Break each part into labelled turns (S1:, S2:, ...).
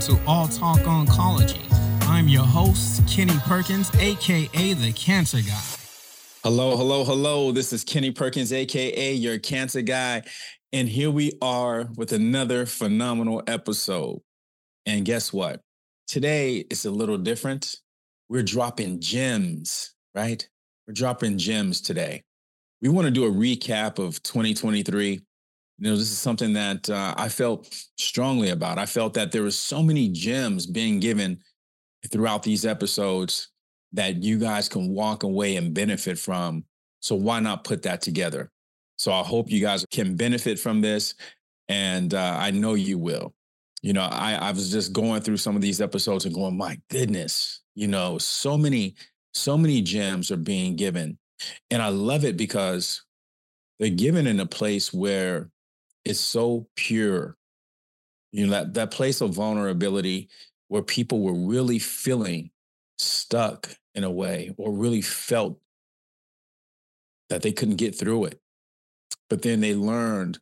S1: to All Talk Oncology. I'm your host, Kenny Perkins, aka the Cancer Guy.
S2: Hello, hello, hello. This is Kenny Perkins, aka your Cancer Guy. And here we are with another phenomenal episode. And guess what? Today is a little different. We're dropping gems, right? We're dropping gems today. We want to do a recap of 2023 you know, this is something that uh, I felt strongly about. I felt that there were so many gems being given throughout these episodes that you guys can walk away and benefit from. So why not put that together? So I hope you guys can benefit from this, and uh, I know you will. You know, I, I was just going through some of these episodes and going, my goodness, you know, so many, so many gems are being given, and I love it because they're given in a place where is so pure. You know, that, that place of vulnerability where people were really feeling stuck in a way or really felt that they couldn't get through it. But then they learned,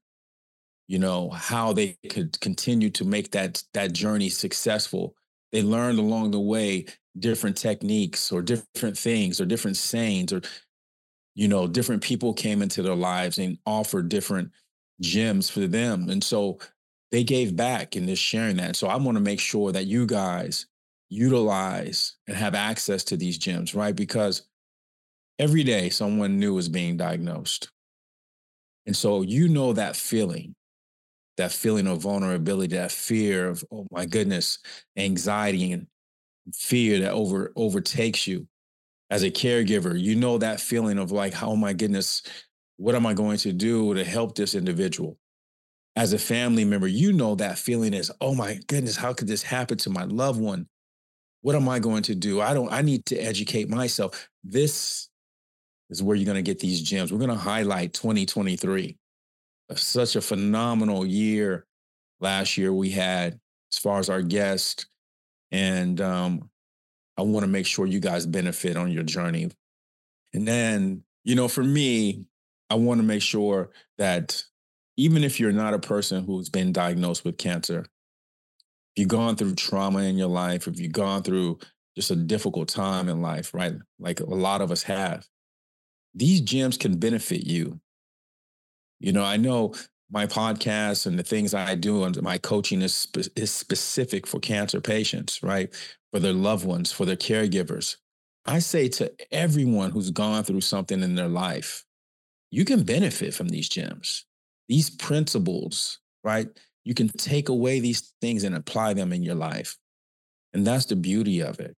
S2: you know, how they could continue to make that that journey successful. They learned along the way different techniques or different things or different sayings or you know, different people came into their lives and offered different gems for them. And so they gave back in this sharing that. So I want to make sure that you guys utilize and have access to these gems, right? Because every day someone new is being diagnosed. And so you know that feeling, that feeling of vulnerability, that fear of, oh my goodness, anxiety and fear that over overtakes you as a caregiver. You know that feeling of like, oh my goodness, what am I going to do to help this individual? As a family member, you know that feeling is, oh my goodness, how could this happen to my loved one? What am I going to do? I don't, I need to educate myself. This is where you're going to get these gems. We're going to highlight 2023. Such a phenomenal year last year we had as far as our guest. And um, I want to make sure you guys benefit on your journey. And then, you know, for me, I want to make sure that even if you're not a person who's been diagnosed with cancer, if you've gone through trauma in your life, if you've gone through just a difficult time in life, right? Like a lot of us have, these gems can benefit you. You know, I know my podcast and the things I do and my coaching is, spe- is specific for cancer patients, right? For their loved ones, for their caregivers. I say to everyone who's gone through something in their life, you can benefit from these gems, these principles, right? You can take away these things and apply them in your life. And that's the beauty of it.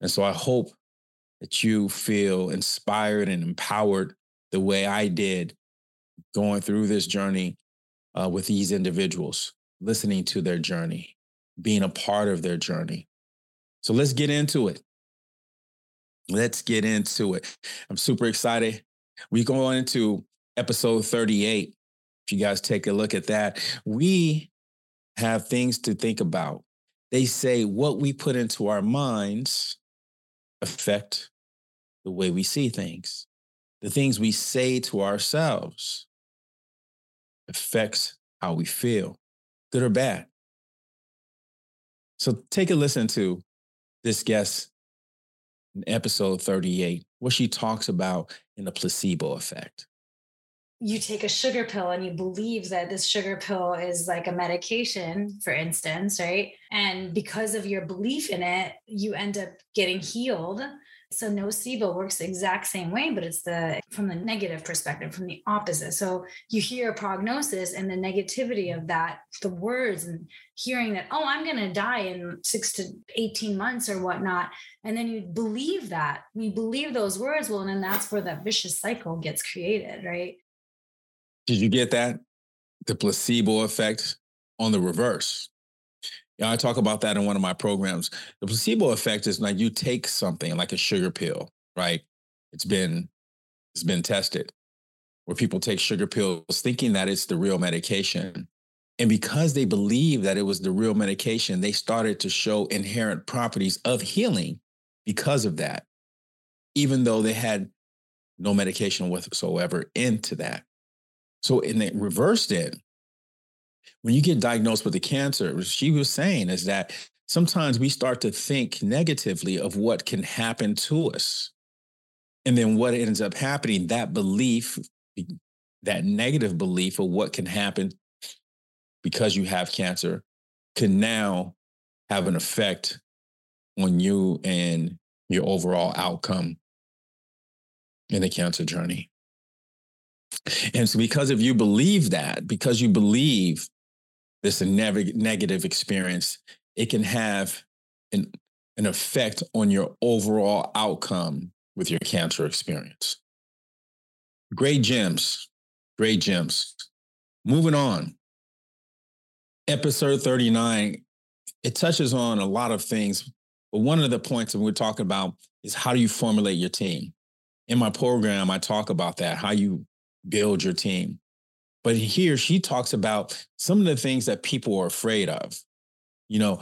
S2: And so I hope that you feel inspired and empowered the way I did going through this journey uh, with these individuals, listening to their journey, being a part of their journey. So let's get into it. Let's get into it. I'm super excited we go on into episode 38. If you guys take a look at that, we have things to think about. They say what we put into our minds affect the way we see things. The things we say to ourselves affects how we feel, good or bad. So take a listen to this guest episode 38, what she talks about in the placebo effect.
S3: You take a sugar pill and you believe that this sugar pill is like a medication, for instance, right? And because of your belief in it, you end up getting healed so nocebo works the exact same way, but it's the from the negative perspective, from the opposite. So you hear a prognosis and the negativity of that, the words and hearing that, oh, I'm to die in six to 18 months or whatnot. And then you believe that. You believe those words. Well, and then that's where that vicious cycle gets created, right?
S2: Did you get that? The placebo effect on the reverse. Yeah, I talk about that in one of my programs. The placebo effect is like you take something like a sugar pill, right? It's been it's been tested where people take sugar pills thinking that it's the real medication. And because they believe that it was the real medication, they started to show inherent properties of healing because of that, even though they had no medication whatsoever into that. So in the reversed it, when you get diagnosed with the cancer, she was saying is that sometimes we start to think negatively of what can happen to us. And then what ends up happening, that belief, that negative belief of what can happen because you have cancer, can now have an effect on you and your overall outcome in the cancer journey. And so, because if you believe that, because you believe this a negative experience, it can have an, an effect on your overall outcome with your cancer experience. Great gems, great gems. Moving on. Episode 39, it touches on a lot of things, but one of the points that we're talking about is how do you formulate your team? In my program, I talk about that, how you build your team. But here she talks about some of the things that people are afraid of, you know,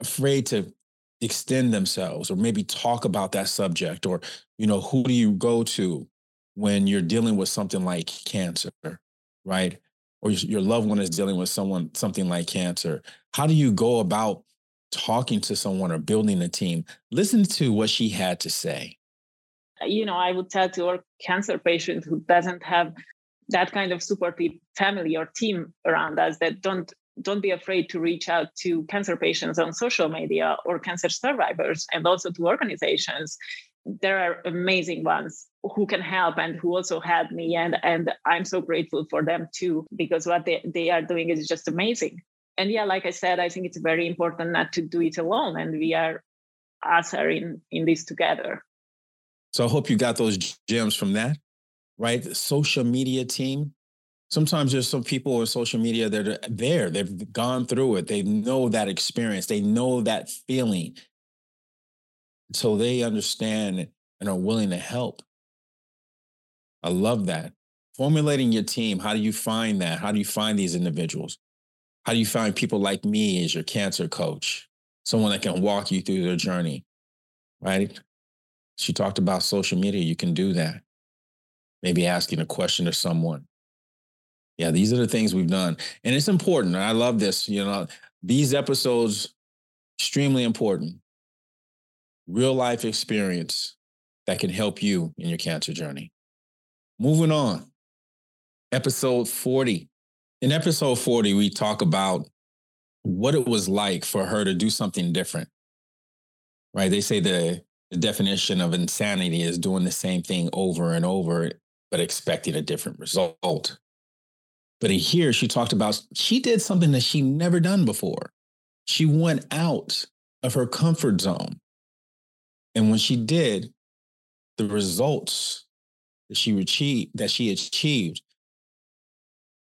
S2: afraid to extend themselves or maybe talk about that subject or, you know, who do you go to when you're dealing with something like cancer, right? Or your loved one is dealing with someone, something like cancer. How do you go about talking to someone or building a team? Listen to what she had to say
S4: you know, I would tell to a cancer patient who doesn't have that kind of supportive family or team around us that don't don't be afraid to reach out to cancer patients on social media or cancer survivors and also to organizations. There are amazing ones who can help and who also helped me and and i'm so grateful for them too because what they, they are doing is just amazing. And yeah like i said i think it's very important not to do it alone and we are us are in in this together.
S2: So I hope you got those gems from that, right? The social media team. Sometimes there's some people on social media that are there, they've gone through it, they know that experience, they know that feeling. So they understand and are willing to help. I love that. Formulating your team, how do you find that? How do you find these individuals? How do you find people like me as your cancer coach? Someone that can walk you through their journey, right? She talked about social media. You can do that. Maybe asking a question to someone. Yeah, these are the things we've done. And it's important. I love this. You know, these episodes, extremely important. Real life experience that can help you in your cancer journey. Moving on. Episode 40. In episode 40, we talk about what it was like for her to do something different. Right? They say the the definition of insanity is doing the same thing over and over, but expecting a different result. But in here she talked about she did something that she never done before. She went out of her comfort zone. And when she did, the results that she achieved that she achieved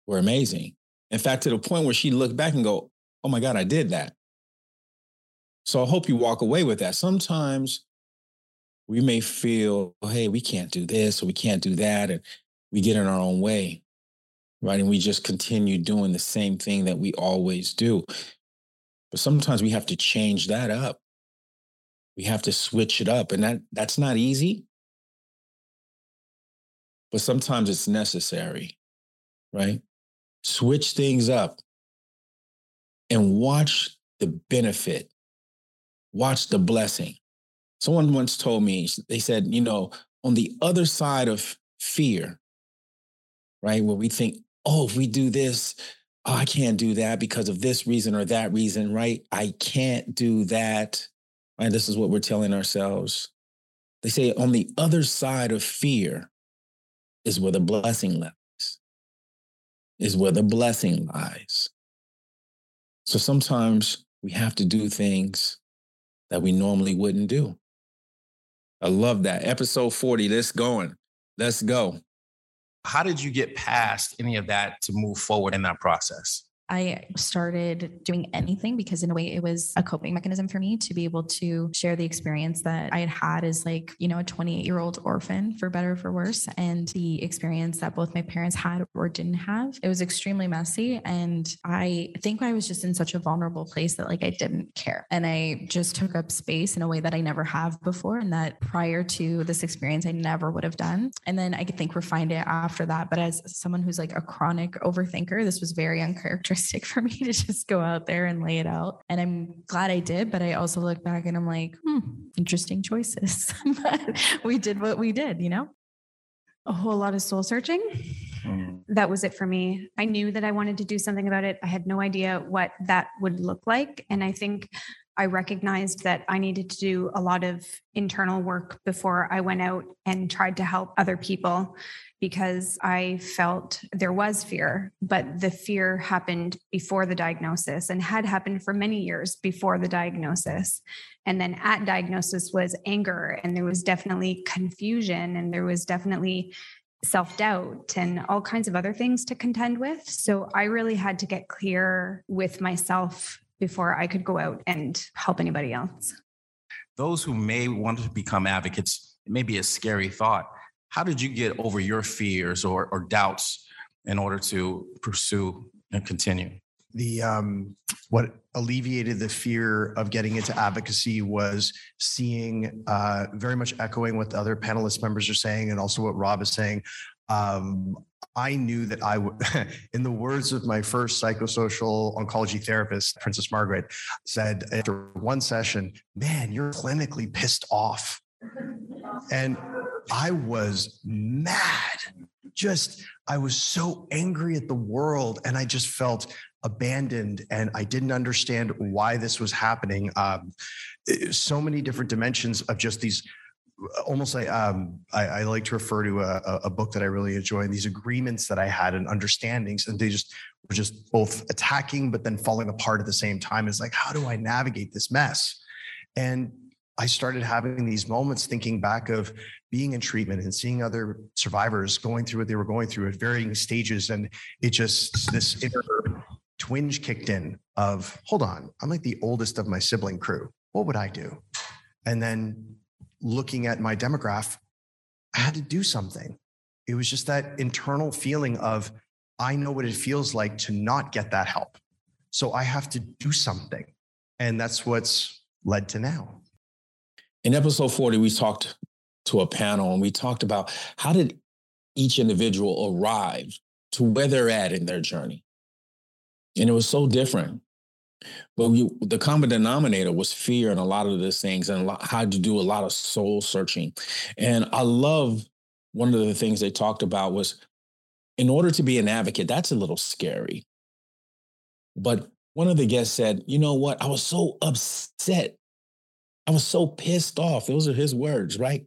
S2: were amazing. In fact, to the point where she looked back and go, "Oh my God, I did that." So I hope you walk away with that. Sometimes we may feel, hey, we can't do this or we can't do that. And we get in our own way, right? And we just continue doing the same thing that we always do. But sometimes we have to change that up. We have to switch it up. And that that's not easy. But sometimes it's necessary, right? Switch things up and watch the benefit, watch the blessing Someone once told me, they said, you know, on the other side of fear, right, where we think, oh, if we do this, oh, I can't do that because of this reason or that reason, right? I can't do that. Right? This is what we're telling ourselves. They say on the other side of fear is where the blessing lies, is where the blessing lies. So sometimes we have to do things that we normally wouldn't do. I love that. Episode 40. Let's going. Let's go.
S1: How did you get past any of that to move forward in that process?
S5: I started doing anything because, in a way, it was a coping mechanism for me to be able to share the experience that I had had as, like, you know, a 28 year old orphan, for better or for worse, and the experience that both my parents had or didn't have. It was extremely messy. And I think I was just in such a vulnerable place that, like, I didn't care. And I just took up space in a way that I never have before. And that prior to this experience, I never would have done. And then I could think refined it after that. But as someone who's like a chronic overthinker, this was very uncharacteristic uncharacteristic for me to just go out there and lay it out. And I'm glad I did, but I also look back and I'm like, hmm, interesting choices. but we did what we did, you know?
S6: A whole lot of soul searching. Mm. That was it for me. I knew that I wanted to do something about it. I had no idea what that would look like. And I think I recognized that I needed to do a lot of internal work before I went out and tried to help other people because I felt there was fear, but the fear happened before the diagnosis and had happened for many years before the diagnosis. And then at diagnosis was anger, and there was definitely confusion, and there was definitely self doubt and all kinds of other things to contend with. So I really had to get clear with myself before I could go out and help anybody else.
S7: Those who may want to become advocates, it may be a scary thought. How did you get over your fears or, or doubts in order to pursue and continue?
S8: The um, what alleviated the fear of getting into advocacy was seeing uh, very much echoing what the other panelist members are saying, and also what Rob is saying. Um, I knew that I would, in the words of my first psychosocial oncology therapist, Princess Margaret, said after one session, man, you're clinically pissed off. And I was mad. Just, I was so angry at the world. And I just felt abandoned and I didn't understand why this was happening. Um, so many different dimensions of just these almost like um, I, I, like to refer to a, a, book that I really enjoy and these agreements that I had and understandings, and they just were just both attacking but then falling apart at the same time. It's like, how do I navigate this mess? And I started having these moments thinking back of being in treatment and seeing other survivors going through what they were going through at varying stages, and it just this inner twinge kicked in of, hold on, I'm like the oldest of my sibling crew. What would I do? And then looking at my demograph, I had to do something. It was just that internal feeling of, I know what it feels like to not get that help. So I have to do something. And that's what's led to now.
S2: In episode 40, we talked to a panel and we talked about how did each individual arrive to where they're at in their journey. And it was so different. But we, the common denominator was fear and a lot of these things and how to do a lot of soul searching. And I love one of the things they talked about was in order to be an advocate, that's a little scary. But one of the guests said, you know what? I was so upset. I was so pissed off. Those are his words, right?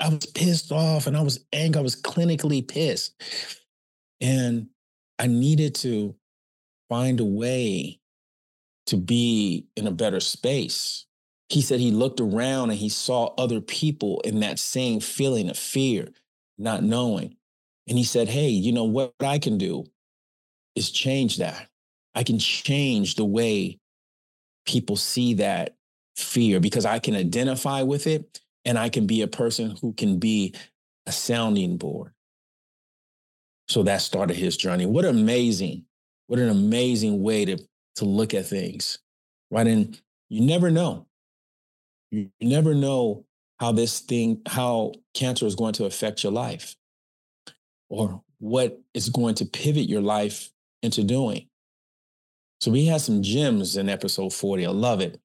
S2: I was pissed off and I was angry. I was clinically pissed. And I needed to find a way to be in a better space. He said he looked around and he saw other people in that same feeling of fear, not knowing. And he said, Hey, you know what I can do is change that. I can change the way people see that fear because I can identify with it and I can be a person who can be a sounding board. So that started his journey. What amazing, what an amazing way to to look at things, right? And you never know. You never know how this thing, how cancer is going to affect your life or what is going to pivot your life into doing. So we had some gems in episode 40. I love it.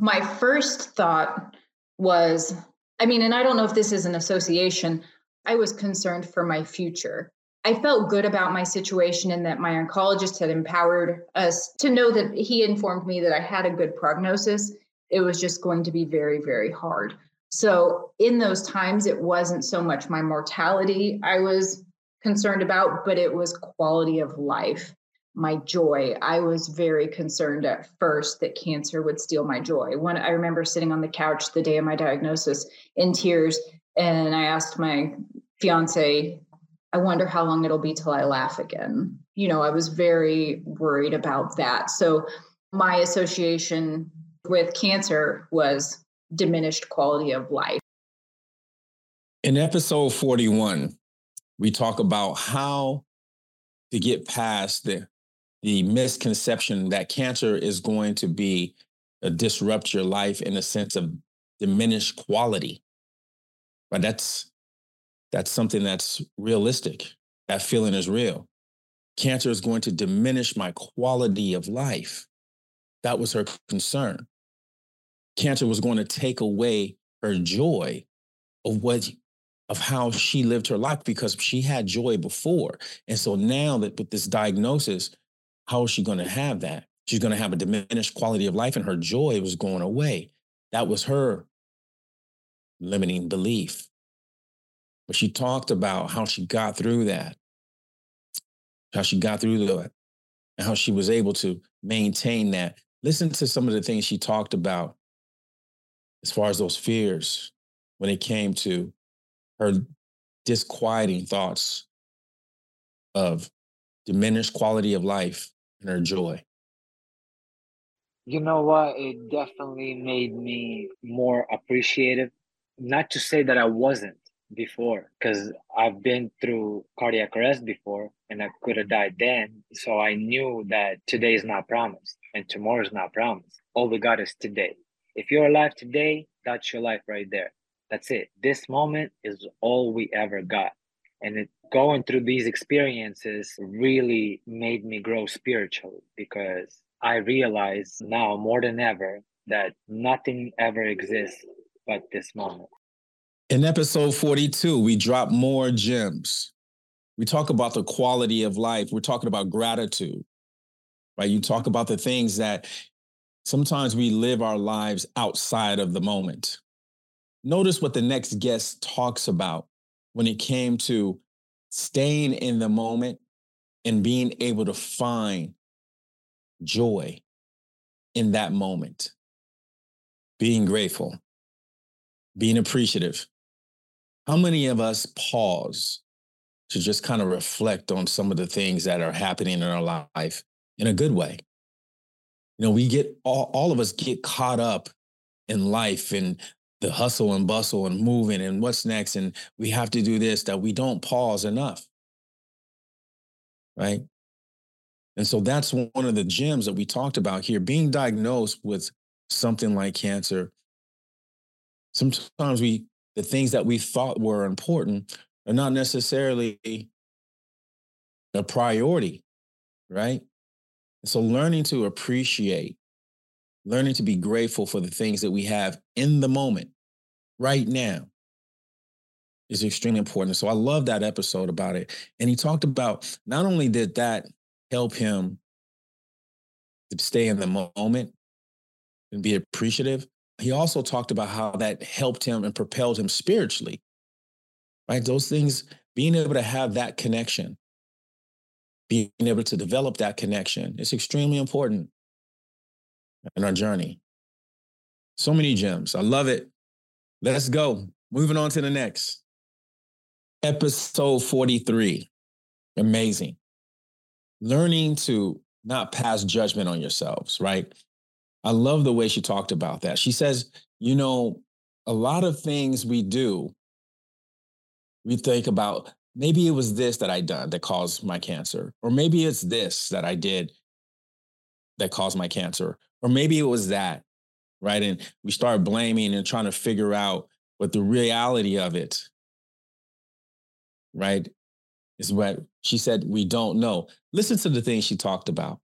S9: My first thought was I mean, and I don't know if this is an association, I was concerned for my future. I felt good about my situation and that my oncologist had empowered us to know that he informed me that I had a good prognosis. It was just going to be very, very hard. So, in those times, it wasn't so much my mortality I was concerned about, but it was quality of life, my joy. I was very concerned at first that cancer would steal my joy. When I remember sitting on the couch the day of my diagnosis in tears, and I asked my fiance, I wonder how long it'll be till I laugh again. You know, I was very worried about that. So my association with cancer was diminished quality of life.
S2: In episode 41, we talk about how to get past the, the misconception that cancer is going to be uh, disrupt your life in a sense of diminished quality. But that's that's something that's realistic. That feeling is real. cancer is going to diminish my quality of life. That was her concern. Cancer was going to take away her joy of what of how she lived her life because she had joy before. And so now that with this diagnosis, how is she going to have that? She's going to have a diminished quality of life and her joy was going away. That was her limiting belief. But she talked about how she got through that, how she got through that, and how she was able to maintain that. Listen to some of the things she talked about as far as those fears when it came to her disquieting thoughts of diminished quality of life and her joy.
S10: You know what? It definitely made me more appreciative. Not to say that I wasn't before, because I've been through cardiac arrest before and I could have died then. So I knew that today is not promised and tomorrow is not promised. All we got is today. If you're alive today, that's your life right there. That's it. This moment is all we ever got. And it, going through these experiences really made me grow spiritually because I realize now more than ever that nothing ever exists but this moment.
S2: In episode 42, we drop more gems. We talk about the quality of life. We're talking about gratitude, right? You talk about the things that sometimes we live our lives outside of the moment. Notice what the next guest talks about when it came to staying in the moment and being able to find joy in that moment, being grateful, being appreciative. How many of us pause to just kind of reflect on some of the things that are happening in our life in a good way? You know, we get all, all of us get caught up in life and the hustle and bustle and moving and what's next and we have to do this that we don't pause enough. Right? And so that's one of the gems that we talked about here being diagnosed with something like cancer. Sometimes we the things that we thought were important are not necessarily a priority right? And so learning to appreciate learning to be grateful for the things that we have in the moment right now is extremely important. So I love that episode about it. And he talked about not only did that help him to stay in the moment and be appreciative, he also talked about how that helped him and propelled him spiritually. Right? Those things, being able to have that connection, being able to develop that connection is extremely important in our journey. So many gems. I love it. Let's go. Moving on to the next. Episode 43. Amazing. Learning to not pass judgment on yourselves, right? I love the way she talked about that. She says, you know, a lot of things we do, we think about maybe it was this that I done that caused my cancer, or maybe it's this that I did that caused my cancer, or maybe it was that right? And we start blaming and trying to figure out what the reality of it, right, is what she said we don't know. Listen to the things she talked about.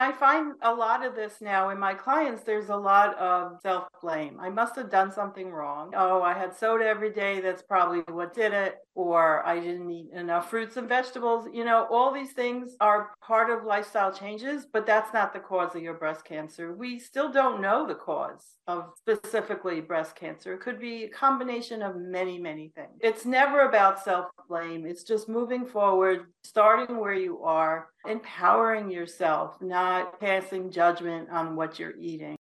S11: I find a lot of this now in my clients, there's a lot of self blame. I must have done something wrong. Oh, I had soda every day. That's probably what did it. Or I didn't eat enough fruits and vegetables. You know, all these things are part of lifestyle changes, but that's not the cause of your breast cancer. We still don't know the cause of specifically breast cancer. It could be a combination of many, many things. It's never about self blame, it's just moving forward, starting where you are, empowering yourself, not passing judgment on what you're eating.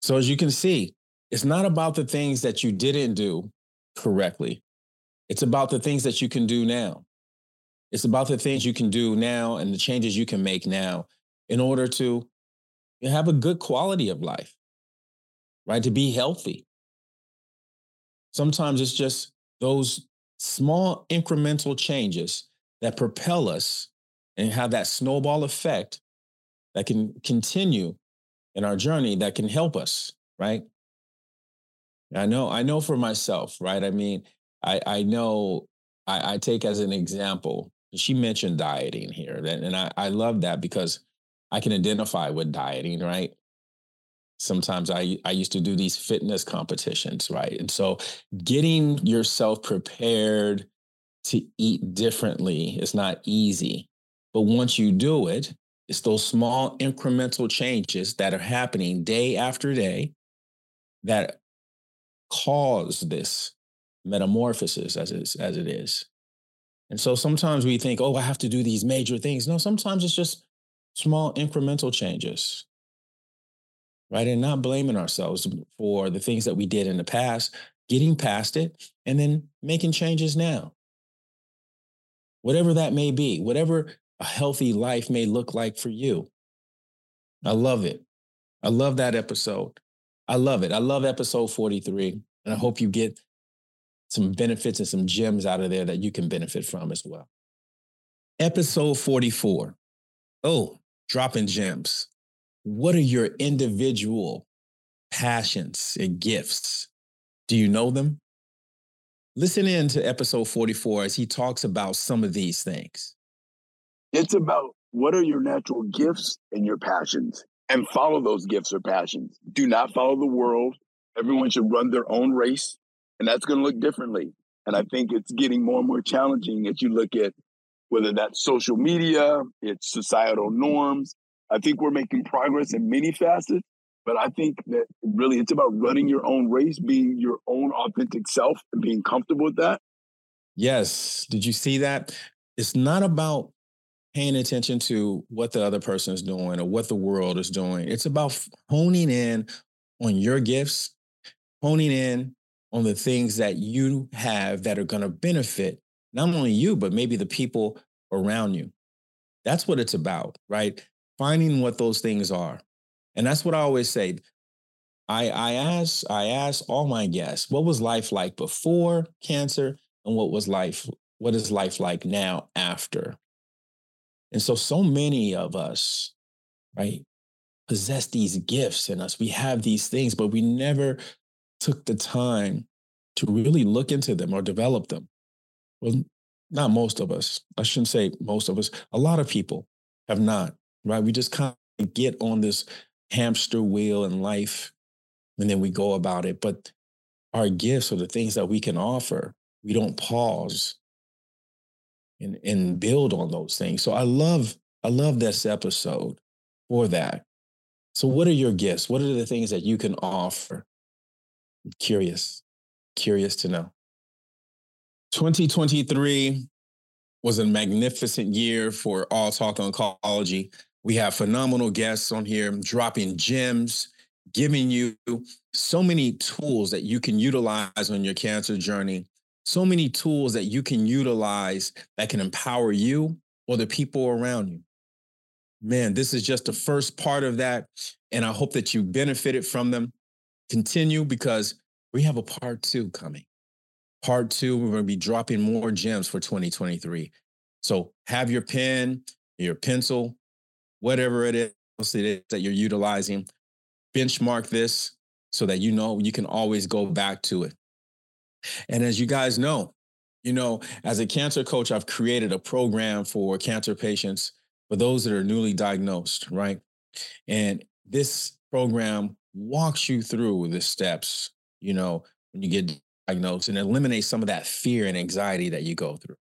S2: So, as you can see, it's not about the things that you didn't do correctly, it's about the things that you can do now. It's about the things you can do now and the changes you can make now in order to have a good quality of life right? To be healthy. Sometimes it's just those small incremental changes that propel us and have that snowball effect that can continue in our journey that can help us, right? I know, I know for myself, right? I mean, I, I know I, I take as an example, She mentioned dieting here. And I, I love that because I can identify with dieting, right? Sometimes I, I used to do these fitness competitions, right? And so getting yourself prepared to eat differently is not easy. But once you do it, it's those small incremental changes that are happening day after day that cause this metamorphosis as it is, as it is. And so sometimes we think, oh, I have to do these major things. No, sometimes it's just small incremental changes. Right. And not blaming ourselves for the things that we did in the past, getting past it, and then making changes now. Whatever that may be, whatever a healthy life may look like for you. I love it. I love that episode. I love it. I love episode 43. And I hope you get some benefits and some gems out of there that you can benefit from as well. Episode 44. Oh, dropping gems. What are your individual passions and gifts? Do you know them? Listen in to episode 44 as he talks about some of these things.
S12: It's about what are your natural gifts and your passions and follow those gifts or passions. Do not follow the world. Everyone should run their own race, and that's going to look differently. And I think it's getting more and more challenging as you look at whether that's social media, it's societal norms. I think we're making progress in many facets, but I think that really it's about running your own race, being your own authentic self, and being comfortable with that.
S2: Yes. Did you see that? It's not about paying attention to what the other person is doing or what the world is doing. It's about honing in on your gifts, honing in on the things that you have that are going to benefit not only you, but maybe the people around you. That's what it's about, right? Finding what those things are. And that's what I always say. I, I ask I ask all my guests, what was life like before cancer and what was life what is life like now after? And so, so many of us, right, possess these gifts in us. We have these things, but we never took the time to really look into them or develop them. Well, not most of us. I shouldn't say most of us. A lot of people have not, right? We just kind of get on this hamster wheel in life and then we go about it. But our gifts are the things that we can offer. We don't pause and, and build on those things. So I love, I love this episode for that. So what are your gifts? What are the things that you can offer? I'm curious, curious to know. 2023 was a magnificent year for All Talk Oncology. We have phenomenal guests on here dropping gems, giving you so many tools that you can utilize on your cancer journey so many tools that you can utilize that can empower you or the people around you. Man, this is just the first part of that. And I hope that you benefited from them. Continue because we have a part two coming. Part two, we're going to be dropping more gems for 2023. So have your pen, your pencil, whatever it is that you're utilizing, benchmark this so that you know you can always go back to it. And as you guys know, you know, as a cancer coach, I've created a program for cancer patients, for those that are newly diagnosed, right? And this program walks you through the steps, you know, when you get diagnosed and eliminates some of that fear and anxiety that you go through.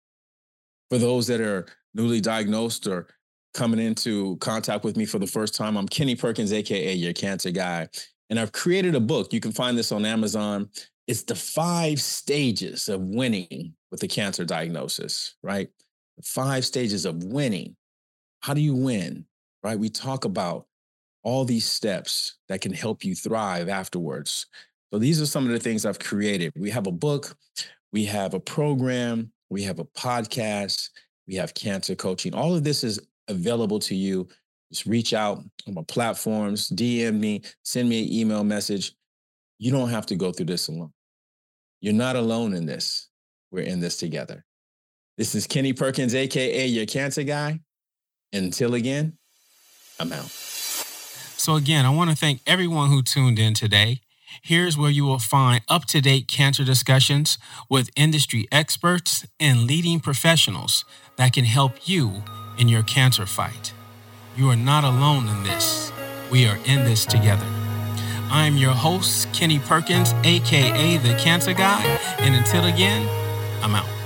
S2: For those that are newly diagnosed or coming into contact with me for the first time, I'm Kenny Perkins, AKA your cancer guy. And I've created a book. You can find this on Amazon it's the five stages of winning with a cancer diagnosis, right? The five stages of winning. How do you win, right? We talk about all these steps that can help you thrive afterwards. So these are some of the things I've created. We have a book, we have a program, we have a podcast, we have cancer coaching. All of this is available to you. Just reach out on my platforms, DM me, send me an email message. You don't have to go through this alone. You're not alone in this. We're in this together. This is Kenny Perkins, AKA your cancer guy. Until again, I'm out.
S1: So, again, I want to thank everyone who tuned in today.
S2: Here's where you will find up to date cancer discussions with industry experts and leading professionals that can help you in your cancer fight. You are not alone in this. We are in this together. I'm your host, Kenny Perkins, aka The Cancer Guy, and until again, I'm out.